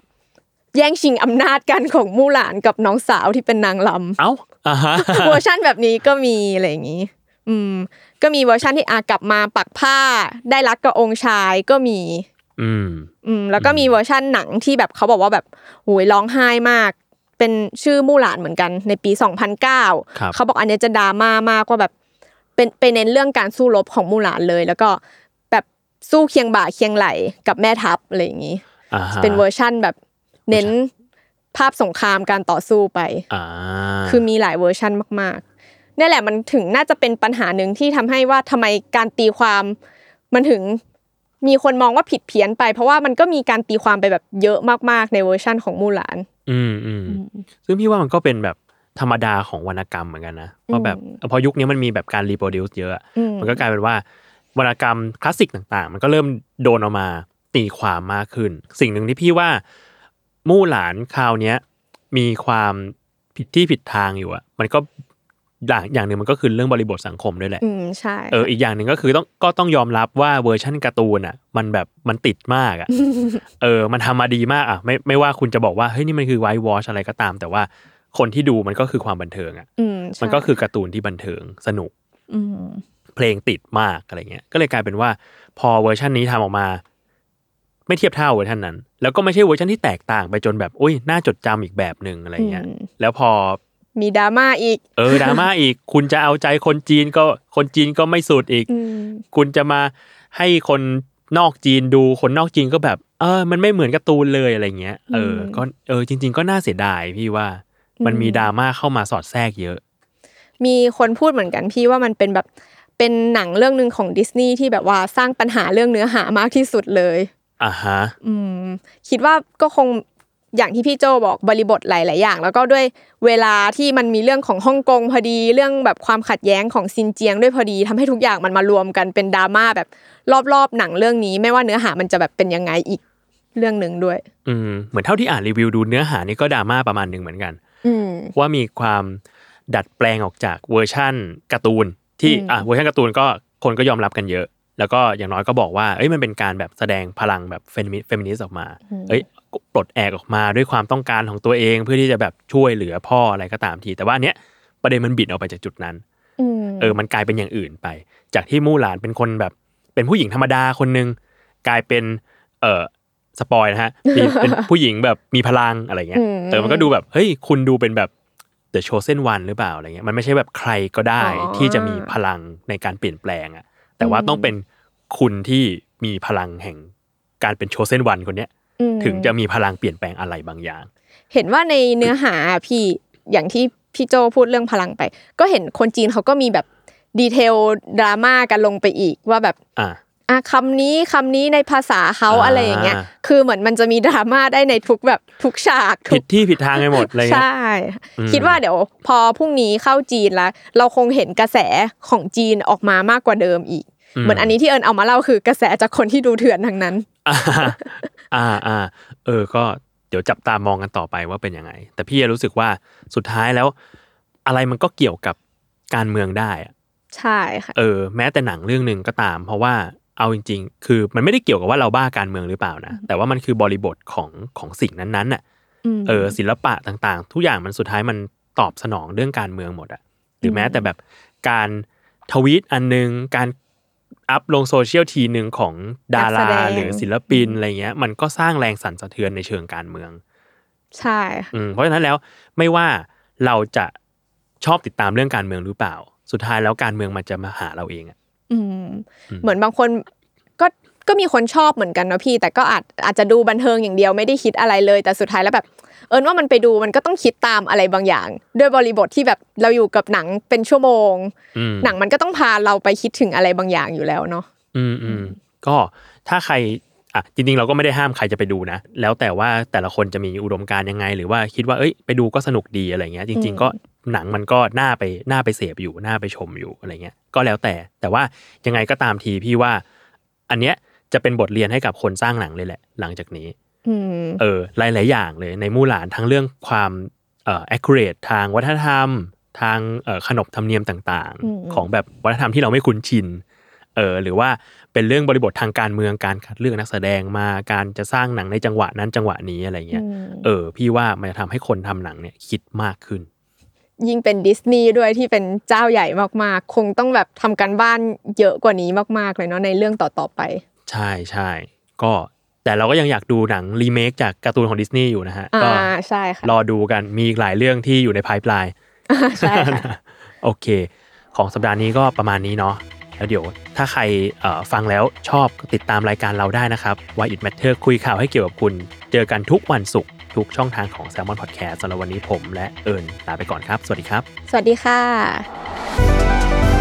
แย่งชิงอำนาจกันของมู่หลานกับน้องสาวที่เป็นนางรำเอ้าอ่าฮะเวอร์ชันแบบนี้ก็มีอะไรอย่างนี้ อืม ก็มีเวอร์ชันที่อากลับมาปักผ้า ได้รักกับองค์ชายก็มี อืมอืมแล้วก็มีเวอร์ชันหนังที่แบบเขาบอกว่าแบบโหยร้องไห้มาก เป็นชื่อมู่หลานเหมือนกันในปี 2009ครับเขาบอกอันเนี้ยจะดราม่ามากว่าแบบ เป็นไปเน้นเรื่องการสู้รบของมู่หลานเลย แล้วก็แบบสู้เคียงบ่าเคียงไหล่กับแม่ทัพอะไรอย่างนี้อ่าฮะเป็นเวอร์ชั่นแบบเน้นภาพสงครามการต่อสู้ไปอ่าคือมีหลายเวอร์ชันมากๆนี่แหละมันถึงน่าจะเป็นปัญหาหนึ่งที่ทำให้ว่าทำไมการตีความมันถึง มีคนมองว่าผิดเพี้ยนไป เพราะว่ามันก็มีการตีความไปแบบเยอะมากๆในเวอร์ชั่นของมู่หลาน อืมอืมซึ่งพี่ว่ามันก็เป็นแบบธรรมดาของวรรณกรรมเหมือนกันนะว่าแบบพอยุคนี้มันมีแบบการ reproduce เยอะอะอืมมันก็กลายเป็นว่าวรรณกรรมคลาสสิกต่างๆ มันก็เริ่มโดนเอามาตีความมากขึ้น สิ่งหนึ่งที่พี่ว่ามู่หลานคราวเนี้ยมีความผิดที่ผิดทางอยู่อะมันก็ อย่างอย่างหนึ่งมันก็คือเรื่องบริบทสังคมด้วยแหละอืมใช่เอออีกอย่างหนึ่งก็คือต้องก็ต้องยอมรับว่าเวอร์ชั่นการ์ตูนอะ มันแบบมันติดมากอะเออ มันทำมาดีมากอะไม่ไม่ว่าคุณจะบอกว่าเฮ้ยนี่มันคือ whitewash อะไรก็ตาม แต่ว่าคนที่ดูมันก็คือความบันเทิงอะอืมใช่มันก็คือการ์ตูนที่บันเทิงสนุกอืมเพลงติดมากอะไรเงี้ย ก็เลยกลายเป็นว่า พอเวอร์ชันนี้ทำออกมา ไม่เทียบเท่าเวอร์ชันนั้น แล้วก็ไม่ใช่เวอร์ชันที่แตกต่างไปจนแบบอุ้ยน่าจดจำอีกแบบหนึ่งอะไรเงี้ยอืมแล้วพอ มีดราม่าอีก เออดราม่าอีก คุณจะเอาใจคนจีนก็คนจีนก็ไม่สุดอีกอืมคุณจะมาให้คนนอกจีนดูคนนอกจีนก็แบบ เออ มันไม่เหมือนการ์ตูนเลยอะไรเงี้ย เออ ก็เออจริง ๆ ก็น่าเสียดายพี่ว่า มันมีดราม่าเข้ามาสอดแทรกเยอะ มีคนพูดเหมือนกันพี่ว่ามันเป็นแบบเป็นหนังเรื่องหนึ่งของดิสนีย์ที่แบบว่าสร้างปัญหาเรื่องเนื้อหามากที่สุดเลยอ่าฮะอืม คิดว่าก็คง อย่างที่พี่โจบอกบริบทหลาย ๆ อย่าง แล้วก็ด้วยเวลาที่มันมีเรื่องของฮ่องกงพอดีเรื่องแบบความขัดแย้งของซินเจียงด้วยพอดีทำให้ทุกอย่างมันมารวมกันเป็นดราม่าแบบรอบ ๆ หนังเรื่องนี้ ไม่ว่าเนื้อหามันจะแบบเป็นยังไงอีกเรื่องหนึ่งด้วย อืมเหมือนเท่าที่อ่านรีวิวดูเนื้อหานี่ก็ดราม่าประมาณหนึ่งเหมือนกันอืมว่ามีความดัดแปลงออกจากเวอร์ชั่นการ์ตูน ที่อืมอะเวอร์ชันการ์ตูนก็คนก็ยอมรับกันเยอะ แล้วก็อย่างน้อยก็บอกว่าเอ้ยมันเป็นการแบบแสดงพลังแบบ femi feminist ออกมา เอ้ย ปลดแอกออกมาด้วยความต้องการของตัวเอง เพื่อที่จะแบบช่วยเหลือพ่ออะไรก็ตามที แต่ว่าอันเนี้ยประเด็นมันบิดออกไปจากจุดนั้นอืมเออ มันกลายเป็นอย่างอื่นไป จากที่มู่หลานเป็นคนแบบ เป็นผู้หญิงธรรมดาคนหนึ่งกลายเป็น เออสปอยนะฮะมีเป็นผู้หญิงแบบมีพลังอะไรเงี้ยเออมันก็ดูแบบเฮ้ยคุณดูเป็นแบบ The Chosen One หรือเปล่าอะไรเงี้ยมันไม่ใช่แบบใครก็ได้อ๋อที่จะมีพลังในการเปลี่ยนแปลงอะแต่ว่าต้องเป็นคุณที่มีพลังแห่งการเป็น Chosen One คนเนี้ยอืม ถึงจะมีพลังเปลี่ยนแปลงอะไรบางอย่าง เห็นว่าในเนื้อหาอะพี่อย่างที่พี่โจพูดเรื่องพลังไป ก็เห็นคนจีนเขาก็มีแบบดีเทลดราม่ากันลงไปอีกว่าแบบอะอะคำนี้คำนี้ในภาษาเขาอ่าอะไรอย่างเงี้ย คือเหมือนมันจะมีดราม่าได้ในทุกแบบทุกฉากทุผิกดที่ผิดทางไปหมดอะไรเงี้ยใช่อืมคิดว่าเดี๋ยว พอพรุ่งนี้เข้าจีนแล้ว เราคงเห็นกระแสของจีนออกมามากกว่าเดิมอีก เหมือนอันนี้ที่เอิญเอามาเล่าคือกระแสจากคนที่ดูเถื่อนทั้งนั้น อ่าอ่าอ่าเออ ก็เดี๋ยวจับตามองกันต่อไปว่าเป็นยังไง แต่พี่รู้สึกว่าสุดท้ายแล้ว อะไรมันก็เกี่ยวกับการเมืองได้อะใช่ค่ะเออ แม้แต่หนังเรื่องหนึ่งก็ตาม เพราะว่าเอาจริง ๆ คือมันไม่ได้เกี่ยวกับว่าเราบ้าการเมืองหรือเปล่านะแต่ว่ามันคือบริบทของของสิ่งนั้นๆน่ะมเออศิลปะต่างๆ ทุกอย่างมันสุดท้ายมันตอบสนองเรื่องการเมืองหมดอะหรือแม้แต่แบบการทวีตอันนึง การ อัพลงโซเชียลทีหนึ่งของดานักแสราดงหรือศิลปินอะไรเงี้ย มันก็สร้างแรงสั่นสะเทือนในเชิงการเมือง ใช่ค่ะอืมเพราะฉะนั้นแล้วไม่ว่าเราจะชอบติดตามเรื่องการเมืองหรือเปล่า สุดท้ายแล้วการเมืองมันจะมาหาเราเองอะอืมอืมเหมือนบางคน ก็ก็มีคนชอบเหมือนกันเนาะพี่ แต่ก็อาจอาจจะดูบันเทิงอย่างเดียวไม่ได้คิดอะไรเลย แต่สุดท้ายแล้วแบบเอิญว่ามันไปดูมันก็ต้องคิดตามอะไรบางอย่าง ด้วยบริบทที่แบบเราอยู่กับหนังเป็นชั่วโมงอืมหนังมันก็ต้องพาเราไปคิดถึงอะไรบางอย่างอยู่แล้วเนาะอืมอืมก็ถ้าใครอะจริงๆเราก็ไม่ได้ห้ามใครจะไปดูนะ แล้วแต่ว่าแต่ละคนจะมีอุดมการณ์ยังไง หรือว่าคิดว่าเอ้ยไปดูก็สนุกดีอะไรเงี้ย จริง ๆ ก็หนังมันก็น่าไปน่าไปเสพอยู่น่าไปชมอยู่อะไรเงี้ย ก็แล้วแต่แต่ว่ายังไงก็ตามทีพี่ว่า อันเนี้ย จะเป็นบทเรียนให้กับคนสร้างหนังเลยแหละ หลังจากนี้อืมเออหลาย ๆ อย่างเลยในมู่หลานทั้งเรื่องความเอ่อ accurate ทางวัฒนธรรม ทางเอ่อขนบธรรมเนียมต่างอืมๆของแบบวัฒนธรรมที่เราไม่คุ้นชินเออหรือว่าเป็นเรื่องบริบททางการเมืองการคัดเลือกนักแสดงมาการจะสร้างหนังในจังหวะนั้นจังหวะนี้อะไรเงี้ยอืมเออ พี่ว่ามันจะทำให้คนทำหนังเนี่ยคิดมากขึ้น ยิ่งเป็นดิสนีย์ด้วยที่เป็นเจ้าใหญ่มากๆ คงต้องแบบทำกันบ้านเยอะกว่านี้มากๆเลยเนาะในเรื่องต่อๆไป ใช่ใช่ก็แต่เราก็ยังอยากดูหนังรีเมคจากการ์ตูนของดิสนีย์อยู่นะฮะอ่าก็ใช่ค่ะรอดูกันมีอีกหลายเรื่องที่อยู่ในพายปลายใช่ค่ะโอเค ของสัปดาห์นี้ก็ประมาณนี้เนาะแล้วเดี๋ยวถ้าใครเอ่อฟังแล้วชอบก็ติดตามรายการเราได้นะครับ Why It Matter คุยข่าวให้เกี่ยวกับคุณ เจอกันทุกวันศุกร์ทุกช่องทางของ Salmon Podcast สำหรับวันนี้ผมและเอิญลาไปก่อนครับ สวัสดีครับ สวัสดีค่ะ